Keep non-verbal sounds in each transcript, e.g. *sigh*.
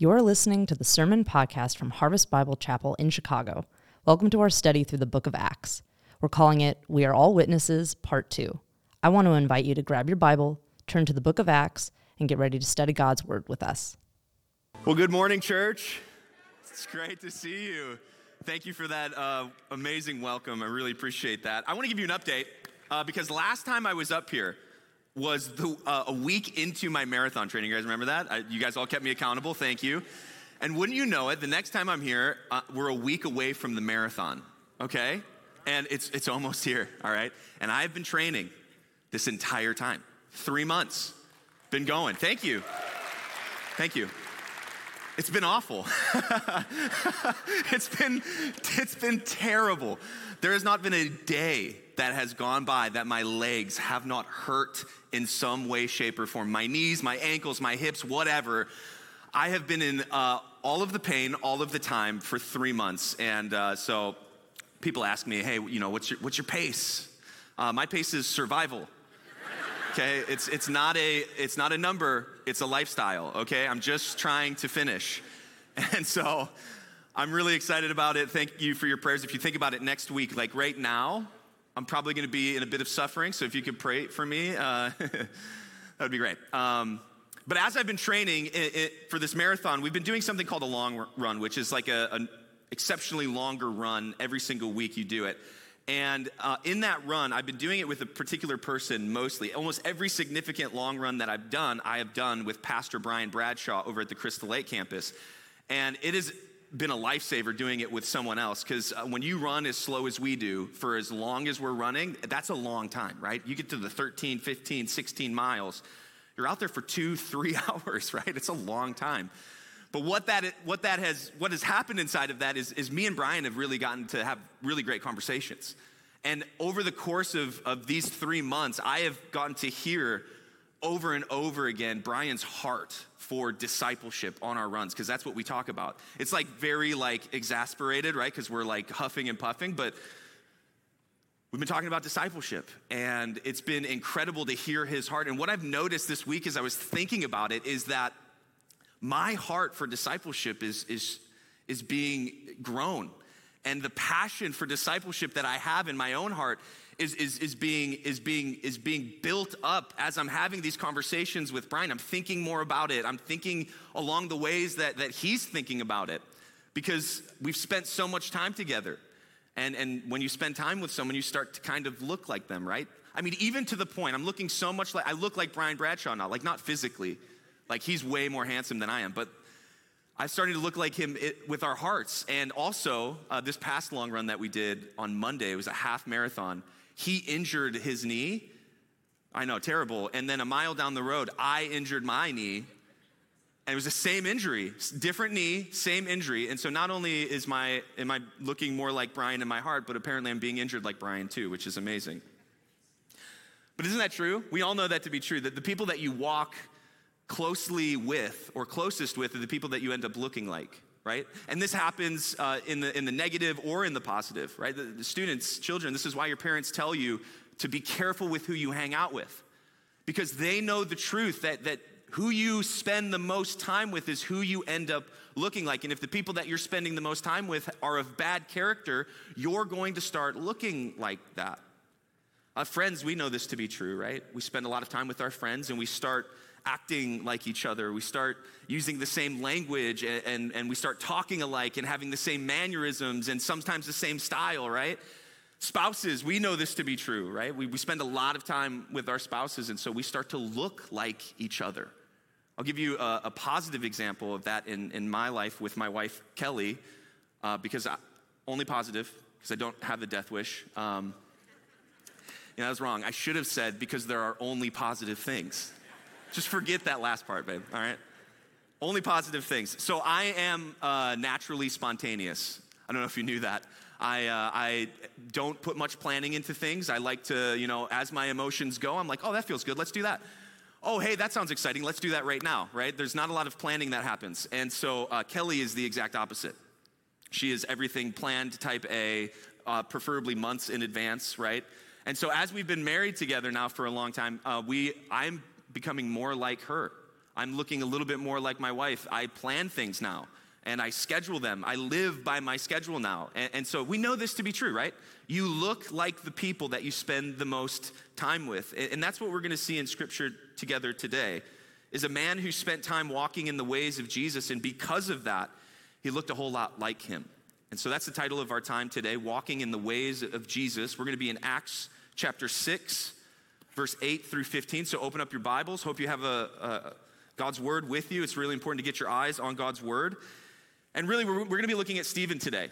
You're listening to the Sermon Podcast from Harvest Bible Chapel in Chicago. Welcome to our study through the book of Acts. We're calling it We Are All Witnesses, Part 2. I want to invite you to grab your Bible, turn to the book of Acts, and get ready to study God's Word with us. Well, good morning, church. It's great to see you. Thank you for that uh, amazing welcome. I really appreciate that. I want to give you an update uh, because last time I was up here, was the, uh, a week into my marathon training. You guys remember that? I, you guys all kept me accountable. Thank you. And wouldn't you know it, the next time I'm here, uh, we're a week away from the marathon, okay? And it's, it's almost here, all right? And I've been training this entire time three months. Been going. Thank you. Thank you. It's been awful. *laughs* it's been it's been terrible. There has not been a day that has gone by that my legs have not hurt in some way, shape, or form. My knees, my ankles, my hips, whatever. I have been in uh, all of the pain all of the time for three months. And uh, so people ask me, hey, you know, what's your, what's your pace? Uh, my pace is survival. Okay, it's, it's, not a, it's not a number, it's a lifestyle, okay? I'm just trying to finish. *laughs* And so I'm really excited about it. Thank you for your prayers. If you think about it next week, like right now, I'm probably going to be in a bit of suffering, so if you could pray for me, uh, *laughs* that would be great. Um, but as I've been training it, it, for this marathon, we've been doing something called a long run, which is like an exceptionally longer run every single week you do it. And uh, in that run, I've been doing it with a particular person mostly. Almost every significant long run that I've done, I have done with Pastor Brian Bradshaw over at the Crystal Lake campus. And it is been a lifesaver doing it with someone else because uh, when you run as slow as we do for as long as we're running, that's a long time, right? You get to the 13, 15, 16 miles, you're out there for two, three *laughs* hours, right? It's a long time. But what that, what that has, what has happened inside of that is, is me and Brian have really gotten to have really great conversations. And over the course of, of these three months, I have gotten to hear over and over again Brian's heart for discipleship on our runs because that's what we talk about. It's like very like exasperated, right? Because we're like huffing and puffing, but we've been talking about discipleship and it's been incredible to hear his heart. And what I've noticed this week as I was thinking about it is that my heart for discipleship is is is being grown. And the passion for discipleship that I have in my own heart is, is, is, being, is, being, is being built up as I'm having these conversations with Brian. I'm thinking more about it. I'm thinking along the ways that, that he's thinking about it because we've spent so much time together. And, and when you spend time with someone, you start to kind of look like them, right? I mean, even to the point, I'm looking so much like, I look like Brian Bradshaw now, like not physically, like he's way more handsome than I am, but I'm starting to look like him with our hearts. And also, uh, this past long run that we did on Monday, it was a half marathon he injured his knee. I know, terrible. And then a mile down the road, I injured my knee. And it was the same injury, different knee, same injury. And so not only is my am I looking more like Brian in my heart, but apparently I'm being injured like Brian too, which is amazing. But isn't that true? We all know that to be true, that the people that you walk closely with or closest with are the people that you end up looking like right? And this happens uh, in, the, in the negative or in the positive, right? The, the students, children, this is why your parents tell you to be careful with who you hang out with because they know the truth that, that who you spend the most time with is who you end up looking like. And if the people that you're spending the most time with are of bad character, you're going to start looking like that. Uh, friends, we know this to be true, right? We spend a lot of time with our friends and we start acting like each other. We start using the same language and, and, and, we start talking alike and having the same mannerisms and sometimes the same style, right? Spouses, we know this to be true, right? We, we spend a lot of time with our spouses and so we start to look like each other. I'll give you a, a positive example of that in, in my life with my wife, Kelly, uh, because I, only positive, because I don't have the death wish. Um, you know, I was wrong. I should have said because there are only positive things. Just forget that last part, babe, all right? Only positive things. So I am uh, naturally spontaneous. I don't know if you knew that. I, uh, I don't put much planning into things. I like to, you know, as my emotions go, I'm like, oh, that feels good, let's do that. Oh, hey, that sounds exciting, let's do that right now, right? There's not a lot of planning that happens. And so uh, Kelly is the exact opposite. She is everything planned, type A, uh, preferably months in advance, right? And so as we've been married together now for a long time, uh, we, I'm becoming more like her. I'm looking a little bit more like my wife. I plan things now and I schedule them. I live by my schedule now. And, and, so we know this to be true, right? You look like the people that you spend the most time with. And, and that's what we're going to see in scripture together today is a man who spent time walking in the ways of Jesus and because of that, he looked a whole lot like him. And so that's the title of our time today, walking in the ways of Jesus. We're going to be in Acts chapter 6, verse 8 through 15. So open up your Bibles. Hope you have a, a God's word with you. It's really important to get your eyes on God's word. And really, we're, we're going to be looking at Stephen today.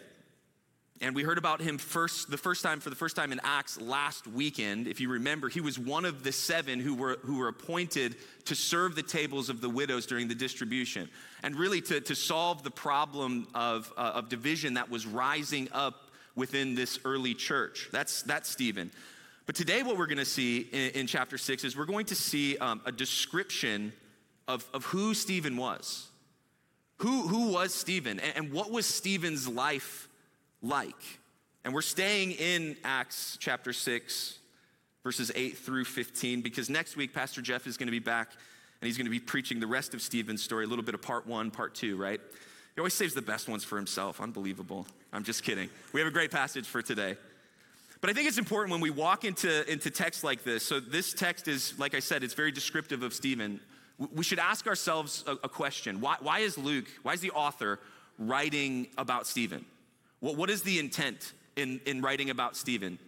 And we heard about him first, the first time, for the first time in Acts last weekend. If you remember, he was one of the seven who were, who were appointed to serve the tables of the widows during the distribution. And really to, to solve the problem of, uh, of division that was rising up within this early church. That's, that's Stephen. But today, what we're going to see in, in, chapter six is we're going to see um, a description of, of who Stephen was. Who, who was Stephen and, and what was Stephen's life like? And we're staying in Acts chapter 6, verses 8 through 15, because next week, Pastor Jeff is going to be back and he's going to be preaching the rest of Stephen's story, a little bit of part one, part two, right? He always saves the best ones for himself. Unbelievable. I'm just kidding. We have a great passage for today. But I think it's important when we walk into, into text like this. So, this text is, like I said, it's very descriptive of Stephen we should ask ourselves a, a question. Why, why, is Luke, why is the author writing about Stephen? What, what is the intent in, in writing about Stephen?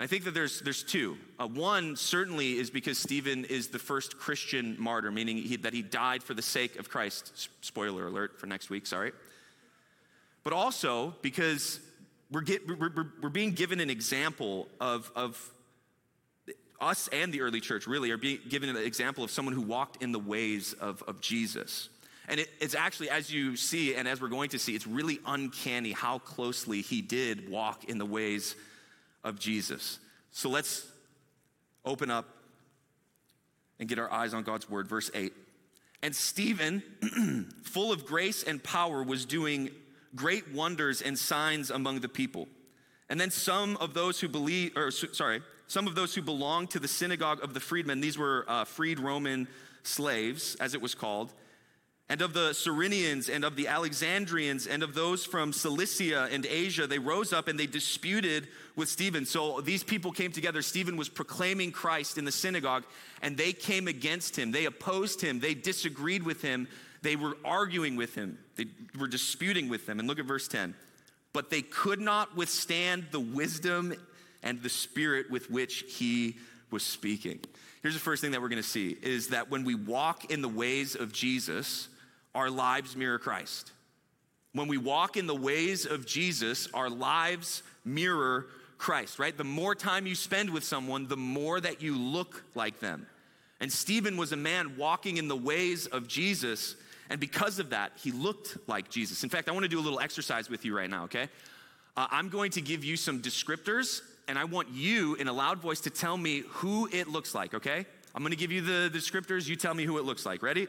I think that there's, there's two. Uh, one certainly is because Stephen is the first Christian martyr, meaning he, that he died for the sake of Christ. Spoiler alert for next week, sorry. But also because we're, get, we're, we're, being given an example of, of us and the early church really are being given an example of someone who walked in the ways of, of Jesus. And it, it's actually, as you see, and as we're going to see, it's really uncanny how closely he did walk in the ways of Jesus. So let's open up and get our eyes on God's word. Verse 8. And Stephen, *clears throat* full of grace and power, was doing great wonders and signs among the people. And then some of those who believe, or sorry, some of those who belonged to the synagogue of the freedmen, these were uh, freed Roman slaves, as it was called, and of the Cyrenians and of the Alexandrians and of those from Cilicia and Asia, they rose up and they disputed with Stephen. So these people came together. Stephen was proclaiming Christ in the synagogue, and they came against him. They opposed him. They disagreed with him. They were arguing with him. They were disputing with him. And look at verse 10. But they could not withstand the wisdom and the spirit with which he was speaking. Here's the first thing that we're going to see is that when we walk in the ways of Jesus, our lives mirror Christ. When we walk in the ways of Jesus, our lives mirror Christ, right? The more time you spend with someone, the more that you look like them. And Stephen was a man walking in the ways of Jesus, and because of that, he looked like Jesus. In fact, I want to do a little exercise with you right now, okay? Uh, I'm going to give you some descriptors and I want you in a loud voice to tell me who it looks like, okay? I'm gonna give you the, the descriptors, you tell me who it looks like. Ready?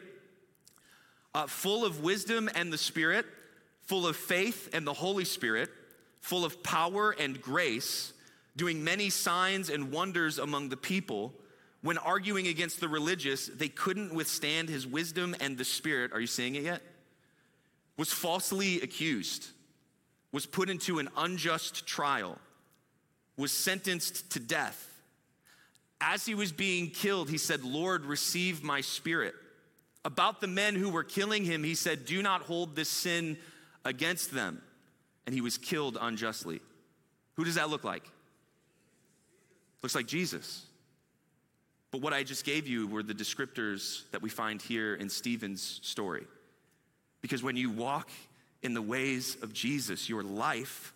Uh, full of wisdom and the Spirit, full of faith and the Holy Spirit, full of power and grace, doing many signs and wonders among the people. When arguing against the religious, they couldn't withstand his wisdom and the Spirit. Are you seeing it yet? Was falsely accused, was put into an unjust trial was sentenced to death. As he was being killed, he said, Lord, receive my spirit. About the men who were killing him, he said, Do not hold this sin against them. And he was killed unjustly. Who does that look like? Looks like Jesus. But what I just gave you were the descriptors that we find here in Stephen's story. Because when you walk in the ways of Jesus, your life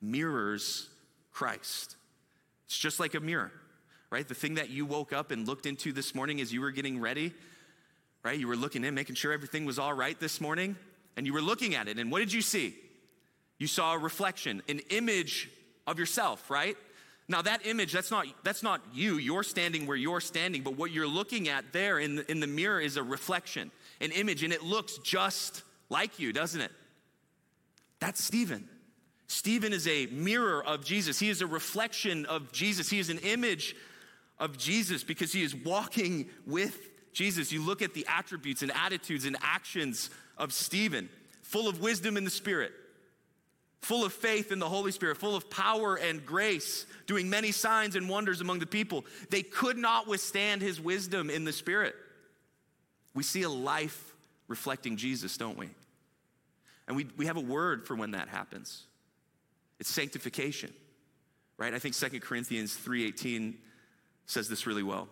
mirrors Christ. It's just like a mirror, right? The thing that you woke up and looked into this morning as you were getting ready, right? You were looking in, making sure everything was all right this morning, and you were looking at it, and what did you see? You saw a reflection, an image of yourself, right? Now that image, that's not that's not you. You're standing where you're standing, but what you're looking at there in the, in the mirror is a reflection, an image, and it looks just like you, doesn't it? That's Stephen. Stephen is a mirror of Jesus. He is a reflection of Jesus. He is an image of Jesus because he is walking with Jesus, you look at the attributes and attitudes and actions of Stephen, full of wisdom in the Spirit, full of faith in the Holy Spirit, full of power and grace, doing many signs and wonders among the people. They could not withstand his wisdom in the Spirit. We see a life reflecting Jesus, don't we? And we, we have a word for when that happens. It's sanctification. Right? I think 2 Corinthians 3:18 says this really well.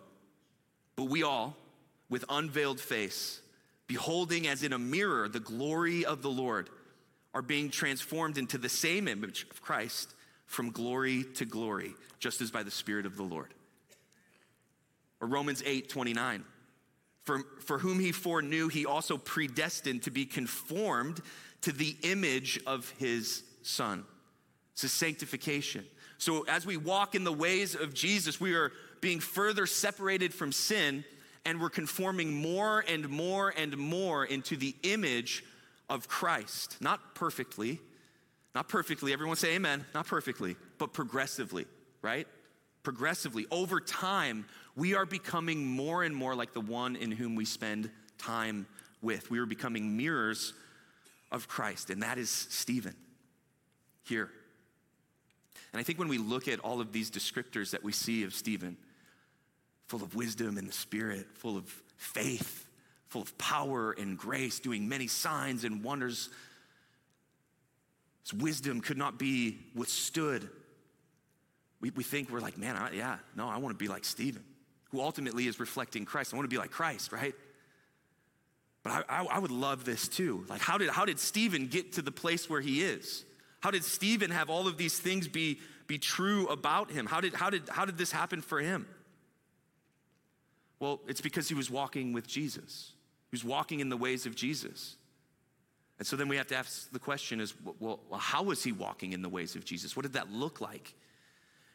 But we all with unveiled face, beholding as in a mirror the glory of the Lord, are being transformed into the same image of Christ from glory to glory, just as by the Spirit of the Lord. Or Romans 8 29. For, for whom he foreknew, he also predestined to be conformed to the image of his Son. It's a sanctification. So as we walk in the ways of Jesus, we are being further separated from sin and we're conforming more and more and more into the image of Christ. Not perfectly, not perfectly. Everyone say amen. Not perfectly, but progressively, right? Progressively. Over time, we are becoming more and more like the one in whom we spend time with. We are becoming mirrors of Christ, and that is Stephen here. And I think when we look at all of these descriptors that we see of Stephen, full of wisdom and the Spirit, full of faith, full of power and grace, doing many signs and wonders. His wisdom could not be withstood. We, we think we're like, man, I, yeah, no, I want to be like Stephen, who ultimately is reflecting Christ. I want to be like Christ, right? But I, I, I would love this too. Like, how did, how did Stephen get to the place where he is? How did Stephen have all of these things be, be true about him? How did, how, did, how did this happen for him? Well, it's because he was walking with Jesus. Was walking in the ways of Jesus. And so then we have to ask the question is, well, how was he walking in the ways of Jesus? What did that look like?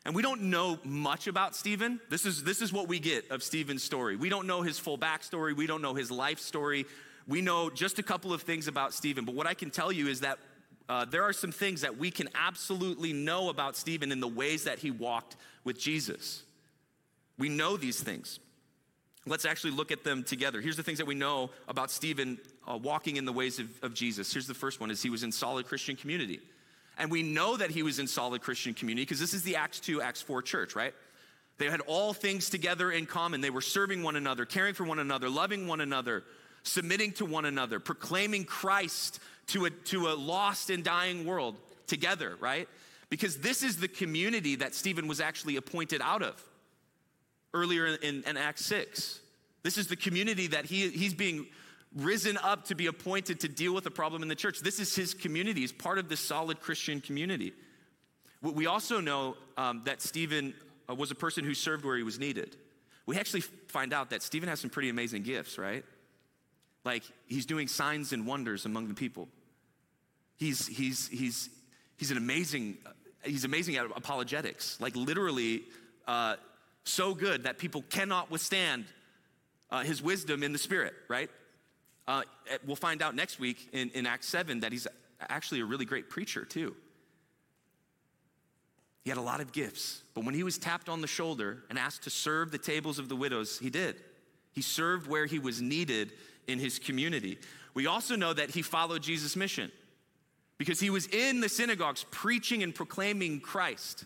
And we don't know much about Stephen. This is, this is what we get of Stephen's story. We don't know his full backstory. We don't know his life story. We know just a couple of things about Stephen. But what I can tell you is that uh, there are some things that we can absolutely know about Stephen in the ways that he walked with Jesus. We know these things. Let's actually look at them together. Here's the things that we know about Stephen uh, walking in the ways of, of Jesus. Here's the first one is he was in solid Christian community. And we know that he was in solid Christian community because this is the Acts 2, Acts 4 church, right? They had all things together in common. They were serving one another, caring for one another, loving one another, submitting to one another, proclaiming Christ to a, to a lost and dying world together, right? Because this is the community that Stephen was actually appointed out of earlier in, in Acts 6. This is the community that he, he's being risen up to be appointed to deal with a problem in the church. This is his community. He's part of this solid Christian community. We also know um, that Stephen uh, was a person who served where he was needed. We actually find out that Stephen has some pretty amazing gifts, right? Like he's doing signs and wonders among the people. He's, he's, he's, he's an amazing, uh, he's amazing at apologetics. Like literally, uh, so good that people cannot withstand uh, his wisdom in the spirit, right? Uh, we'll find out next week in, in Acts 7 that he's actually a really great preacher, too. He had a lot of gifts, but when he was tapped on the shoulder and asked to serve the tables of the widows, he did. He served where he was needed in his community. We also know that he followed Jesus' mission because he was in the synagogues preaching and proclaiming Christ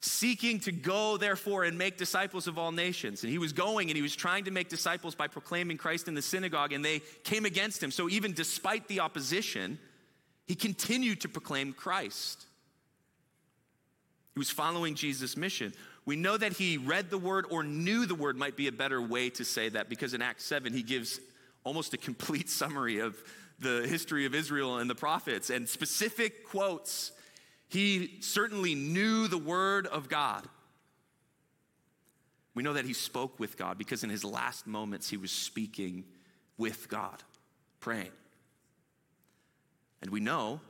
seeking to go, therefore, and make disciples of all nations. And he was going and he was trying to make disciples by proclaiming Christ in the synagogue, and they came against him. So, even despite the opposition, he continued to proclaim Christ. He was following Jesus' mission. We know that he read the word or knew the word, might be a better way to say that, because in Acts 7, he gives almost a complete *laughs* summary of the history of Israel and the prophets and specific quotes he certainly knew the Word of God. We know that he spoke with God because in his last moments he was speaking with God, praying. And we know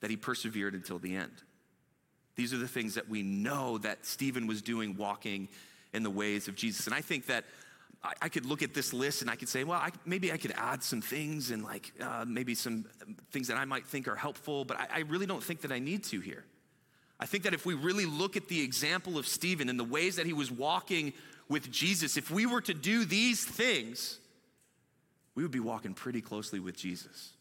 that he persevered until the end. These are the things that we know that Stephen was doing walking in the ways of Jesus. And I think that I, I could look at this list and I could say, well, I, maybe I could add some things and like uh, maybe some things that I might think are helpful, but I, I really don't think that I need to here. I think that if we really look at the example of Stephen and the ways that he was walking with Jesus, if we were to do these things, we would be walking pretty closely with Jesus.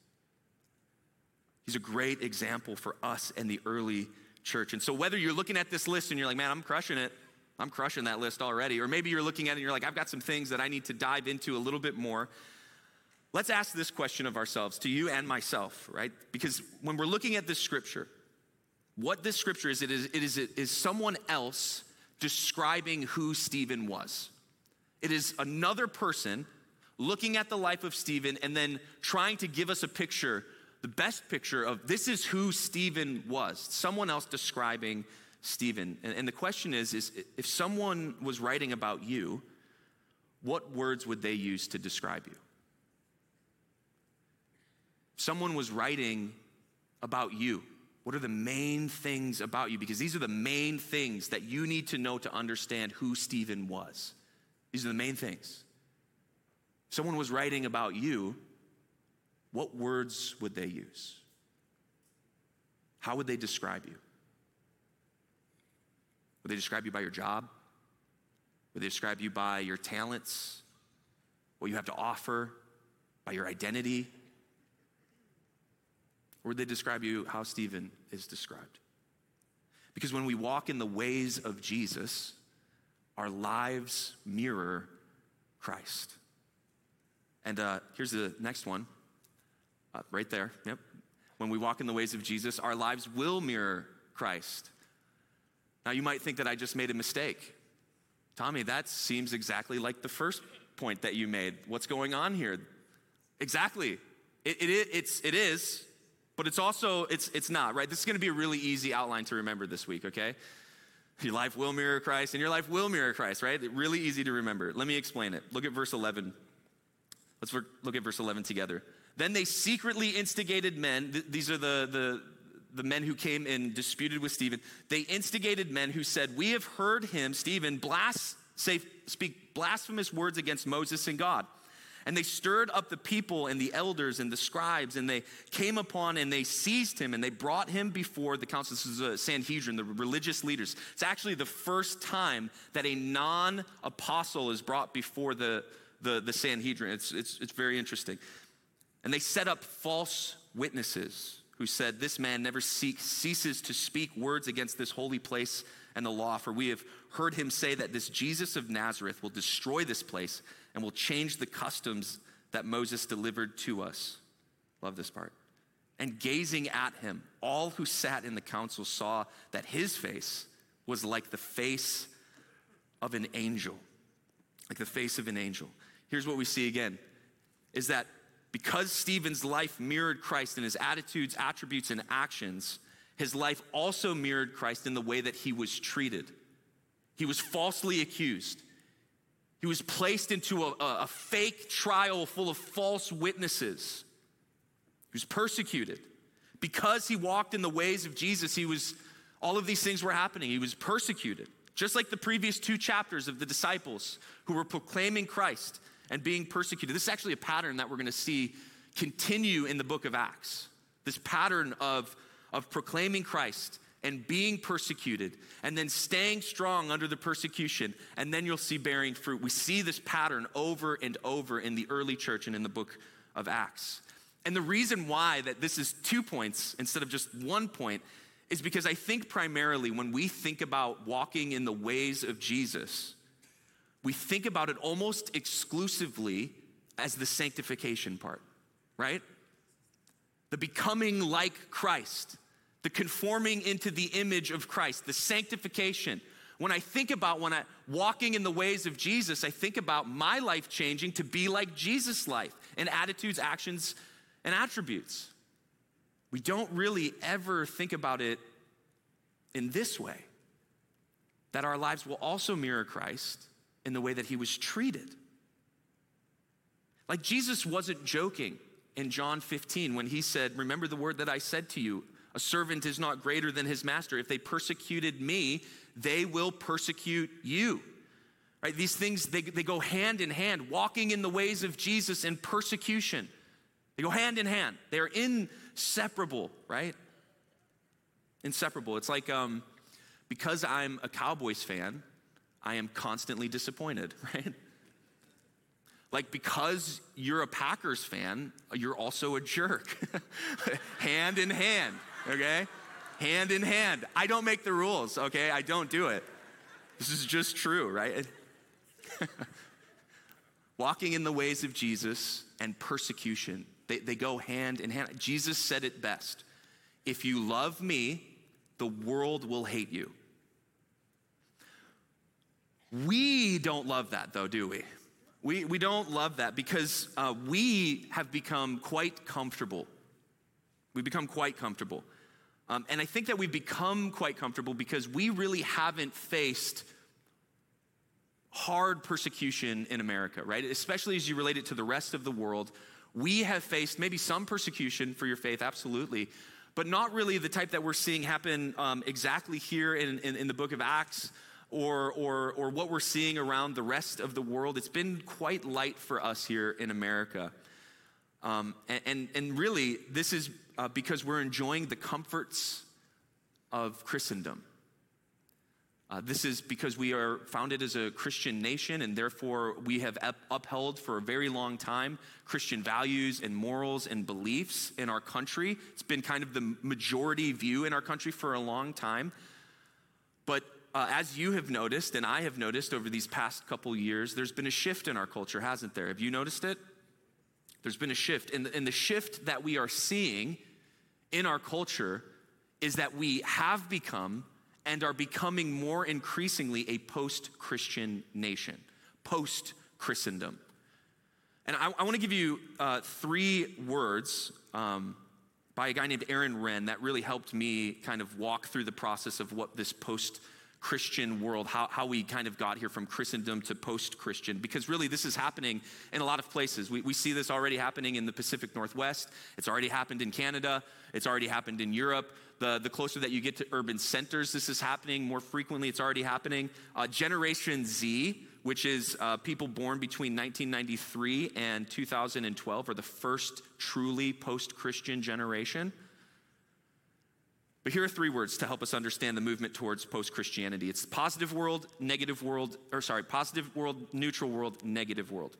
He's a great example for us and the early church. And so, whether you're looking at this list and you're like, man, I'm crushing it, I'm crushing that list already, or maybe you're looking at it and you're like, I've got some things that I need to dive into a little bit more. Let's ask this question of ourselves, to you and myself, right? Because when we're looking at this scripture, what this scripture is, it is, it is, it is someone else describing who Stephen was. It is another person looking at the life of Stephen and then trying to give us a picture, the best picture of this is who Stephen was. Someone else describing Stephen. And, and the question is, is if someone was writing about you, what words would they use to describe you? If someone was writing about you, what are the main things about you? Because these are the main things that you need to know to understand who Stephen was. These are the main things. If someone was writing about you, what words would they use? How would they describe you? Would they describe you by your job? Would they describe you by your talents? What you have to offer? By your identity? Or would they describe you how Stephen is described? Because when we walk in the ways of Jesus, our lives mirror Christ. And uh, here's the next one, uh, right there. Yep. When we walk in the ways of Jesus, our lives will mirror Christ. Now, you might think that I just made a mistake. Tommy, that seems exactly like the first point that you made. What's going on here? Exactly. It, it, it's, it is, but it's also, it's, it's not, right? This is gonna be a really easy outline to remember this week, okay? Your life will mirror Christ, and your life will mirror Christ, right? Really easy to remember. Let me explain it. Look at verse 11. Let's look at verse 11 together. Then they secretly instigated men. These are the, the, the men who came and disputed with Stephen. They instigated men who said, We have heard him, Stephen, blas- say, speak blasphemous words against Moses and God. And they stirred up the people and the elders and the scribes, and they came upon and they seized him and they brought him before the council. This is a Sanhedrin, the religious leaders. It's actually the first time that a non apostle is brought before the, the, the Sanhedrin. It's, it's, it's very interesting. And they set up false witnesses who said, This man never ceases to speak words against this holy place and the law, for we have heard him say that this Jesus of Nazareth will destroy this place and will change the customs that Moses delivered to us. Love this part. And gazing at him, all who sat in the council saw that his face was like the face of an angel. Like the face of an angel. Here's what we see again is that because Stephen's life mirrored Christ in his attitudes, attributes, and actions, his life also mirrored Christ in the way that he was treated. He was falsely accused. He was placed into a, a, fake trial full of false witnesses. He was persecuted. Because he walked in the ways of Jesus, he was, all of these things were happening. He was persecuted. Just like the previous two chapters of the disciples who were proclaiming Christ and being persecuted. This is actually a pattern that we're going to see continue in the book of Acts. This pattern of, of proclaiming Christ and being persecuted and then staying strong under the persecution and then you'll see bearing fruit. We see this pattern over and over in the early church and in the book of Acts. And the reason why that this is two points instead of just one point is because I think primarily when we think about walking in the ways of Jesus, we think about it almost exclusively as the sanctification part, right? The becoming like Christ the conforming into the image of Christ, the sanctification. When I think about when I walking in the ways of Jesus, I think about my life changing to be like Jesus' life in attitudes, actions, and attributes. We don't really ever think about it in this way that our lives will also mirror Christ in the way that he was treated. Like Jesus wasn't joking in John 15 when he said, Remember the word that I said to you a servant is not greater than his master. If they persecuted me, they will persecute you. Right? These things, they, they go hand in hand. Walking in the ways of Jesus and persecution, they go hand in hand. They're inseparable, right? Inseparable. It's like um, because I'm a Cowboys fan, I am constantly disappointed, *laughs* right? Like, because you're a Packers fan, you're also a jerk. *laughs* hand in hand, okay? Hand in hand. I don't make the rules, okay? I don't do it. This is just true, right? *laughs* Walking in the ways of Jesus and persecution, they, they go hand in hand. Jesus said it best If you love me, the world will hate you. We don't love that, though, do we? We, we don't love that because uh, we have become quite comfortable. We become quite comfortable. Um, and I think that we've become quite comfortable because we really haven't faced hard persecution in America, right? Especially as you relate it to the rest of the world. We have faced maybe some persecution for your faith, absolutely, but not really the type that we're seeing happen um, exactly here in, in, in the book of Acts or, or, or what we're seeing around the rest of the world. It's been quite light for us here in America. Um, and, and, and, really, this is uh, because we're enjoying the comforts of Christendom. Uh, this is because we are founded as a Christian nation, and therefore we have up- upheld for a very long time Christian values and morals and beliefs in our country. It's been kind of the majority view in our country for a long time. But uh, as you have noticed, and I have noticed over these past couple years, there's been a shift in our culture, hasn't there? Have you noticed it? There's been a shift. And the, and the shift that we are seeing in our culture is that we have become and are becoming more increasingly a post Christian nation, post Christendom. And I, I want to give you uh, three words um, by a guy named Aaron Renn that really helped me kind of walk through the process of what this post Christian world, how, how we kind of got here from Christendom to post Christian, because really this is happening in a lot of places. We, we see this already happening in the Pacific Northwest, it's already happened in Canada, it's already happened in Europe. The, the closer that you get to urban centers, this is happening more frequently, it's already happening. Uh, Generation Z, which is uh, people born between 1993 and 2012, are the first truly post Christian generation. But here are three words to help us understand the movement towards post Christianity it's positive world, negative world, or sorry, positive world, neutral world, negative world.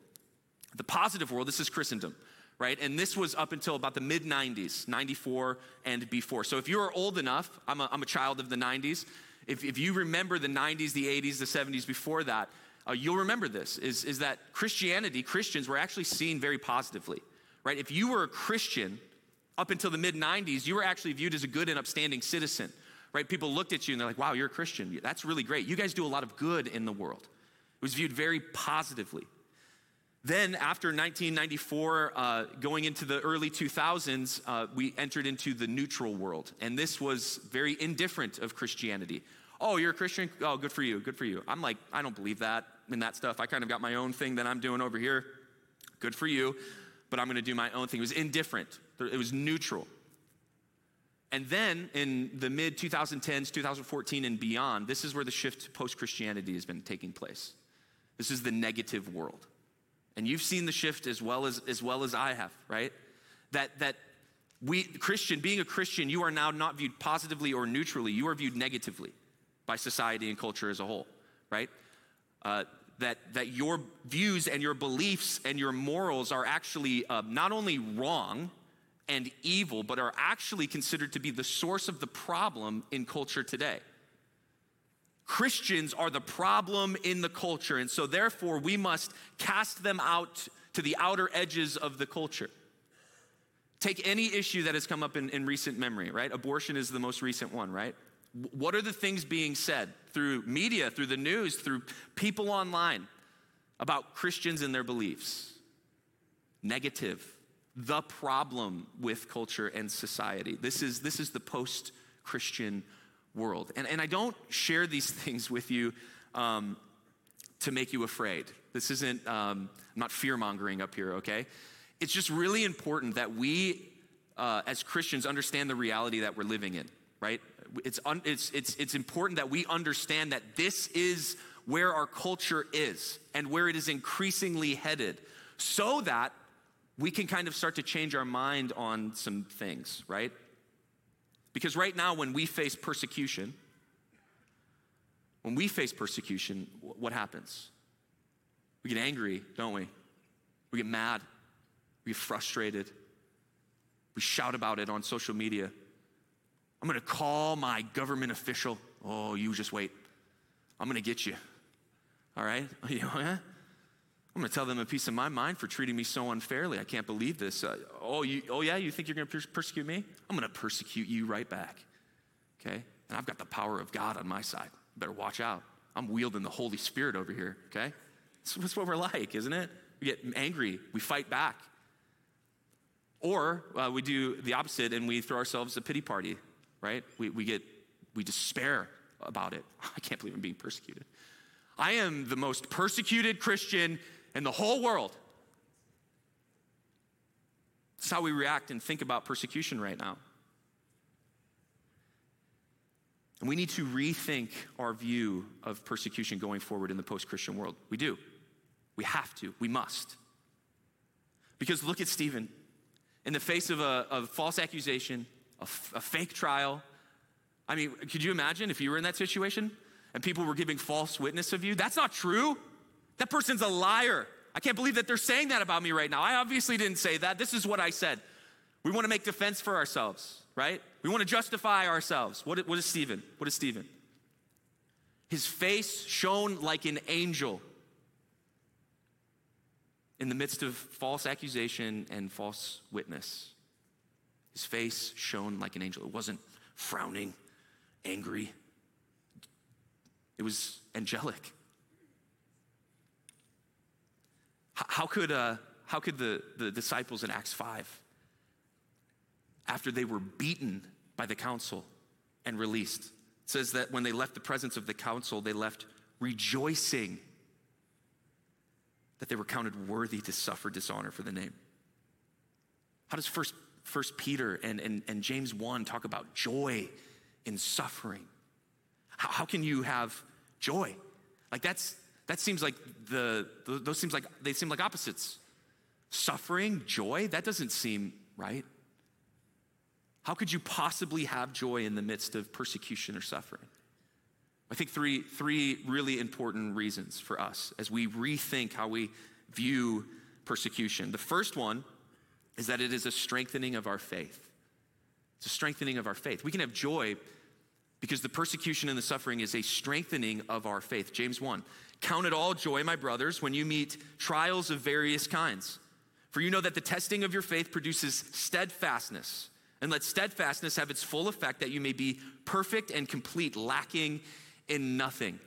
The positive world, this is Christendom, right? And this was up until about the mid 90s, 94 and before. So if you're old enough, I'm a, I'm a child of the 90s, if, if you remember the 90s, the 80s, the 70s before that, uh, you'll remember this is, is that Christianity, Christians were actually seen very positively, right? If you were a Christian, up until the mid 90s, you were actually viewed as a good and upstanding citizen, right? People looked at you and they're like, wow, you're a Christian. That's really great. You guys do a lot of good in the world. It was viewed very positively. Then, after 1994, uh, going into the early 2000s, uh, we entered into the neutral world. And this was very indifferent of Christianity. Oh, you're a Christian? Oh, good for you. Good for you. I'm like, I don't believe that in that stuff. I kind of got my own thing that I'm doing over here. Good for you. But I'm going to do my own thing. It was indifferent. It was neutral. And then in the mid 2010s, 2014, and beyond, this is where the shift to post Christianity has been taking place. This is the negative world. And you've seen the shift as well as, as well as I have, right? That, that we, Christian, being a Christian, you are now not viewed positively or neutrally, you are viewed negatively by society and culture as a whole, right? Uh, that, that your views and your beliefs and your morals are actually uh, not only wrong, and evil, but are actually considered to be the source of the problem in culture today. Christians are the problem in the culture, and so therefore we must cast them out to the outer edges of the culture. Take any issue that has come up in, in recent memory, right? Abortion is the most recent one, right? What are the things being said through media, through the news, through people online about Christians and their beliefs? Negative, the problem with culture and society. This is, this is the post Christian world. And, and I don't share these *laughs* things with you um, to make you afraid. This isn't, um, I'm not fear mongering up here, okay? It's just really important that we, uh, as Christians, understand the reality that we're living in, right? It's, un, it's, it's, it's important that we understand that this is where our culture is and where it is increasingly headed so that we can kind of start to change our mind on some things, right? Because right now, when we face persecution, when we face persecution, what happens? We get angry, don't we? We get mad. We get frustrated. We shout about it on social media. I'm going to call my government official. Oh, you just wait. I'm going to get you. All right? *laughs* You know? I'm going to tell them a piece of my mind for treating me so unfairly. I can't believe this. Uh, oh, you, oh, yeah, you think you're going to per- persecute me? I'm going to persecute you right back. Okay? And I've got the power of God on my side. better watch out. I'm wielding the Holy Spirit over here. Okay? That's what we're like, isn't it? We get angry, we fight back. Or uh, we do the opposite and we throw ourselves a pity party, right? We, we get, we despair about it. *laughs* I can't believe I'm being persecuted. I am the most persecuted Christian in the whole world. That's how we react and think about persecution right now. And we need to rethink our view of persecution going forward in the post Christian world. We do. We have to. We must. Because look at Stephen. In the face of a, false accusation, a, f- a fake trial. I mean, could you imagine if you were in that situation and people were giving false witness of you? That's not true. That person's a liar. I can't believe that they're saying that about me right now. I obviously didn't say that. This is what I said. We want to make defense for ourselves, right? We want to justify ourselves. What, what is Stephen? What is Stephen? His face shone like an angel in the midst of false accusation and false witness. His face shone like an angel. It wasn't frowning, angry, it was angelic. How could, uh, how could the, the disciples in Acts 5, after they were beaten by the council and released, says that when they left the presence of the council, they left rejoicing that they were counted worthy to suffer dishonor for the name. How does First, First Peter and, and, and James 1 talk about joy in suffering? How, how can you have joy? Like that's that seems like the those seems like they seem like opposites. Suffering, joy, that doesn't seem right. How could you possibly have joy in the midst of persecution or suffering? I think three, three really important reasons for us as we rethink how we view persecution. The first one is that it is a strengthening of our faith. It's a strengthening of our faith. We can have joy because the persecution and the suffering is a strengthening of our faith. James 1 Count it all joy, my brothers, when you meet trials of various kinds. For you know that the testing of your faith produces steadfastness. And let steadfastness have its full effect that you may be perfect and complete, lacking in nothing.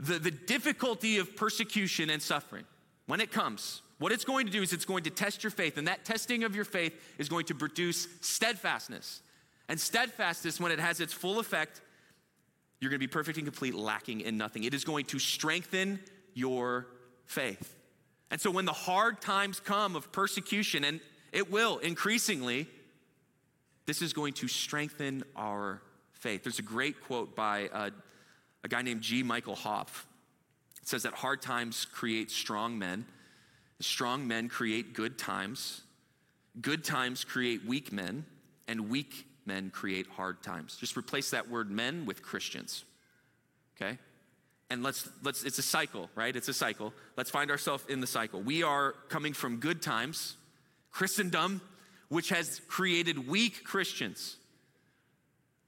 The, the difficulty of persecution and suffering, when it comes, what it's going to do is it's going to test your faith, and that testing of your faith is going to produce steadfastness. And steadfastness, when it has its full effect, you're going to be perfect and complete, lacking in nothing. It is going to strengthen your faith. And so when the hard times come of persecution, and it will increasingly, this is going to strengthen our faith. There's a great quote by uh, a guy named G. Michael Hopf. It says that hard times create strong men, strong men create good times, good times create weak men, and weak men create hard times. Just replace that word men with Christians. Okay? And let's let's it's a cycle, right? It's a cycle. Let's find ourselves in the cycle. We are coming from good times, Christendom, which has created weak Christians.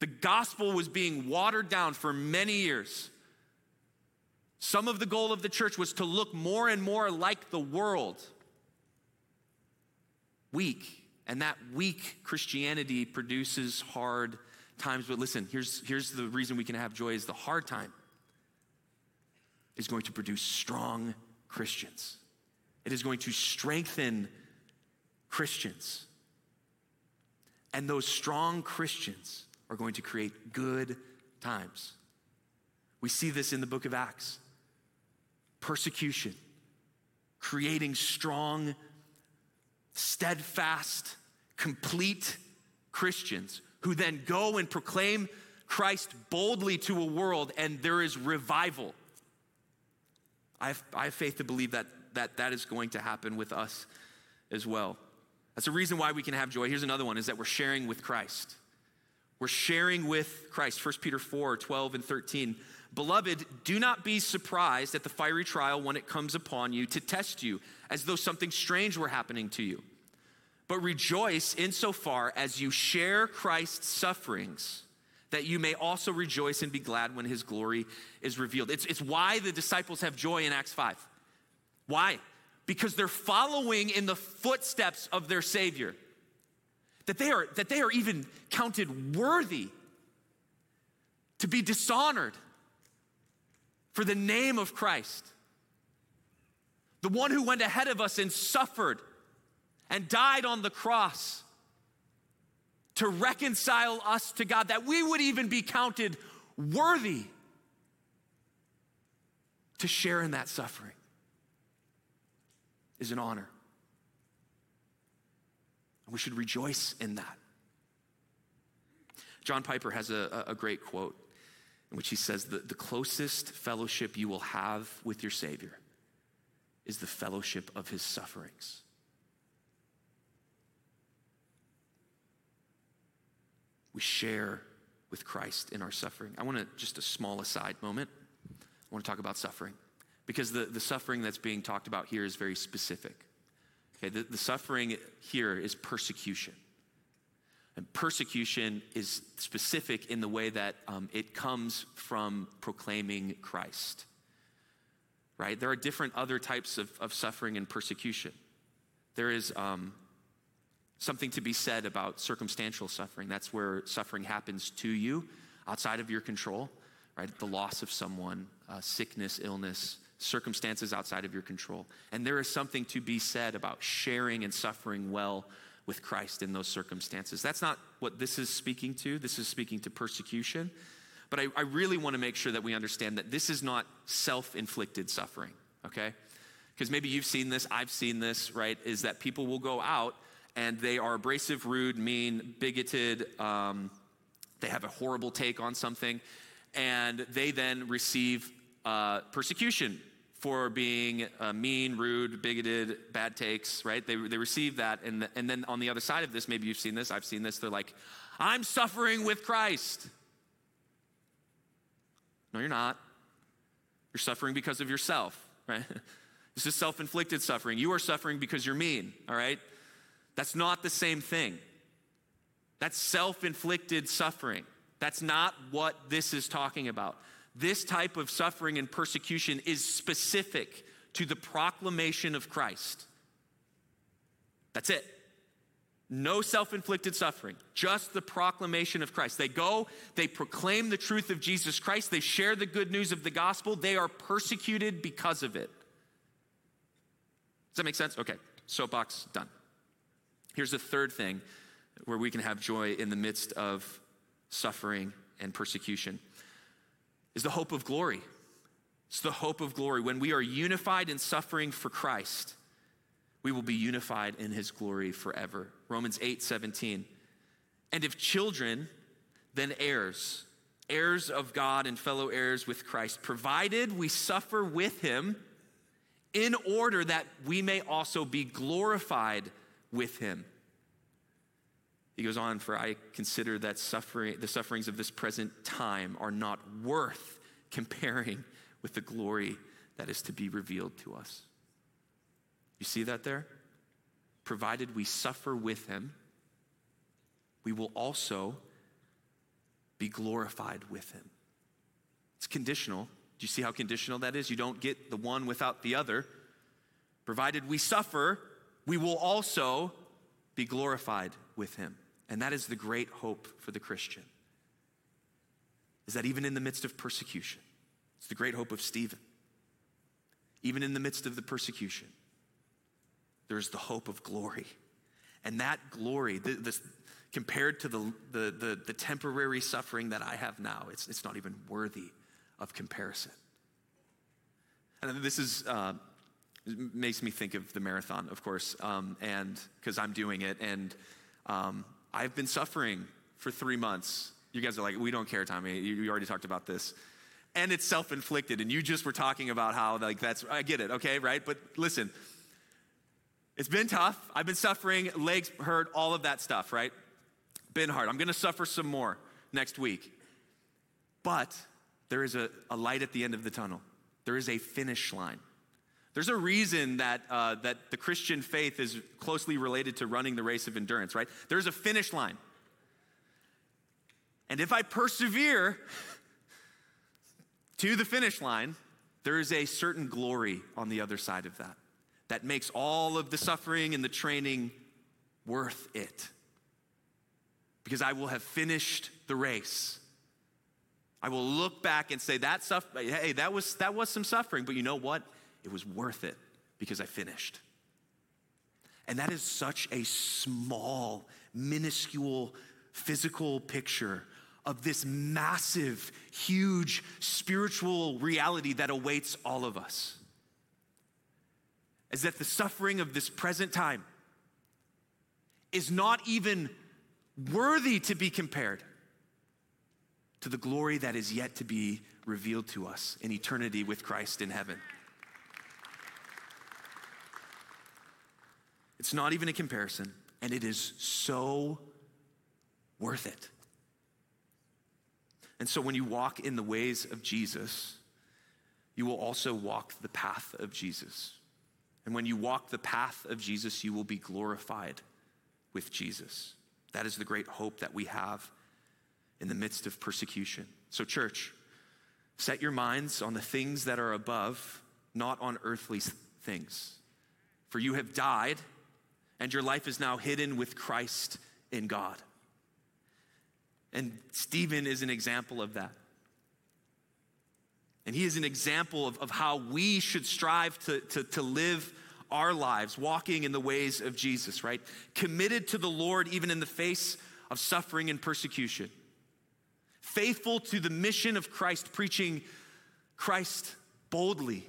The gospel was being watered down for many years. Some of the goal of the church was to look more and more like the world. Weak. And that weak Christianity produces hard times. But listen, here's, here's the reason we can have joy is the hard time is going to produce strong Christians. It is going to strengthen Christians. And those strong Christians are going to create good times. We see this in the book of Acts persecution, creating strong, steadfast, complete Christians who then go and proclaim Christ boldly to a world, and there is revival. I have, I have faith to believe that, that that is going to happen with us as well. That's the reason why we can have joy. Here's another one is that we're sharing with Christ. We're sharing with Christ. 1 Peter 4 12 and 13. Beloved, do not be surprised at the fiery trial when it comes upon you to test you, as though something strange were happening to you. But rejoice insofar as you share Christ's sufferings, that you may also rejoice and be glad when his glory is revealed. It's, it's why the disciples have joy in Acts 5. Why? Because they're following in the footsteps of their Savior. That they are, that they are even counted worthy to be dishonored for the name of Christ. The one who went ahead of us and suffered and died on the cross to reconcile us to God, that we would even be counted worthy to share in that suffering is an honor. And we should rejoice in that. John Piper has a, a great quote in which he says that the closest fellowship you will have with your Savior is the fellowship of his sufferings. We share with Christ in our suffering. I want to, just a small aside moment, I want to talk about suffering because the, the suffering that's being talked about here is very specific. Okay, the, the suffering here is persecution. And persecution is specific in the way that um, it comes from proclaiming Christ. Right? There are different other types of, of suffering and persecution. There is um, something to be said about circumstantial suffering. That's where suffering happens to you outside of your control, right? The loss of someone, uh, sickness, illness, circumstances outside of your control. And there is something to be said about sharing and suffering well with Christ in those circumstances. That's not what this is speaking to. This is speaking to persecution. But I, I really want to make sure that we understand that this is not self inflicted suffering, okay? Because maybe you've seen this, I've seen this, right? Is that people will go out and they are abrasive, rude, mean, bigoted, um, they have a horrible take on something, and they then receive uh, persecution for being uh, mean, rude, bigoted, bad takes, right? They, they receive that. And, the, and then on the other side of this, maybe you've seen this, I've seen this, they're like, I'm suffering with Christ. No, you're not. You're suffering because of yourself, right? *laughs* This is self inflicted suffering. You are suffering because you're mean, all right? That's not the same thing. That's self inflicted suffering. That's not what this is talking about. This type of suffering and persecution is specific to the proclamation of Christ. That's it. No self inflicted suffering, just the proclamation of Christ. They go, they proclaim the truth of Jesus Christ, they share the good news of the gospel, they are persecuted because of it. Does that make sense? Okay, soapbox done. Here's the third thing where we can have joy in the midst of suffering and persecution is the hope of glory. It's the hope of glory. When we are unified in suffering for Christ, we will be unified in his glory forever. Romans 8 17. And if children, then heirs, heirs of God and fellow heirs with Christ, provided we suffer with him in order that we may also be glorified with him. He goes on, for I consider that suffering, the sufferings of this present time are not worth comparing with the glory that is to be revealed to us. You see that there? Provided we suffer with him, we will also be glorified with him. It's conditional. Do you see how conditional that is? You don't get the one without the other. Provided we suffer, we will also be glorified with him. And that is the great hope for the Christian. Is that even in the midst of persecution, it's the great hope of Stephen. Even in the midst of the persecution, there's the hope of glory. And that glory, this, compared to the, the, the, the, temporary suffering that I have now, it's, it's not even worthy of comparison. And this is, uh, makes me think of the marathon, of course, um, and because I'm doing it. And um, I've been suffering for three months. You guys are like, we don't care, Tommy. You, you already talked about this. And it's self inflicted. And you just were talking about how, like, that's, I get it, okay, right? But listen, it's been tough. I've been suffering, legs hurt, all of that stuff, right? Been hard. I'm gonna suffer some more next week. But there is a, a light at the end of the tunnel, there is a finish line. There's a reason that, uh, that the Christian faith is closely related to running the race of endurance, right? There's a finish line. And if I persevere to the finish line, there is a certain glory on the other side of that that makes all of the suffering and the training worth it. Because I will have finished the race. I will look back and say that stuff, hey, that was that was some suffering, but you know what? It was worth it because I finished. And that is such a small, minuscule physical picture of this massive, huge spiritual reality that awaits all of us. Is that the suffering of this present time is not even worthy to be compared to the glory that is yet to be revealed to us in eternity with Christ in heaven. It's not even a comparison, and it is so worth it. And so when you walk in the ways of Jesus, you will also walk the path of Jesus. And when you walk the path of Jesus, you will be glorified with Jesus. That is the great hope that we have in the midst of persecution. So, church, set your minds on the things that are above, not on earthly things. For you have died, and your life is now hidden with Christ in God. And Stephen is an example of that. And he is an example of, of how we should strive to, to, to live our lives, walking in the ways of Jesus, right? Committed to the Lord even in the face of suffering and persecution. Faithful to the mission of Christ, preaching Christ boldly.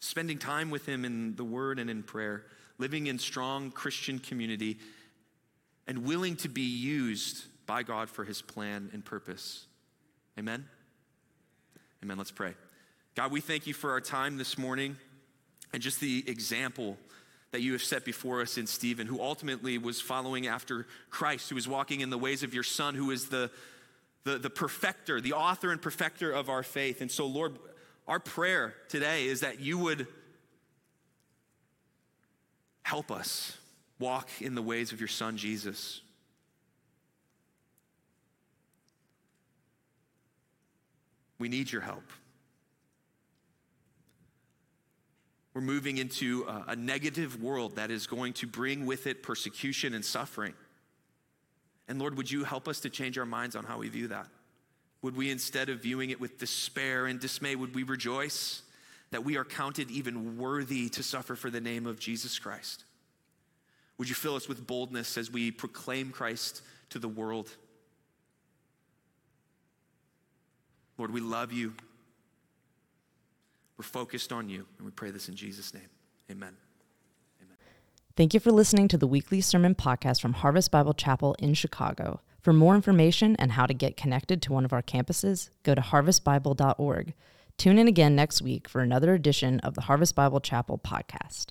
Spending time with Him in the Word and in prayer. Living in strong Christian community and willing to be used by God for his plan and purpose. Amen? Amen. Let's pray. God, we thank you for our time this morning and just the example that you have set before us in Stephen, who ultimately was following after Christ, who was walking in the ways of your Son, who is the, the, the perfecter, the author and perfecter of our faith. And so, Lord, our prayer today is that you would help us walk in the ways of your Son, Jesus. We need your help. We're moving into a, a, negative world that is going to bring with it persecution and suffering. And Lord, would you help us to change our minds on how we view that? Would we, instead of viewing it with despair and dismay, would we rejoice that we are counted even worthy to suffer for the name of Jesus Christ? Would you fill us with boldness as we proclaim Christ to the world? Lord, we love you. We're focused on you, and we pray this in Jesus' name. Amen. Amen. Thank you for listening to the weekly sermon podcast from Harvest Bible Chapel in Chicago. For more information and how to get connected to one of our campuses, go to harvestbible.org. Tune in again next week for another edition of the Harvest Bible Chapel podcast.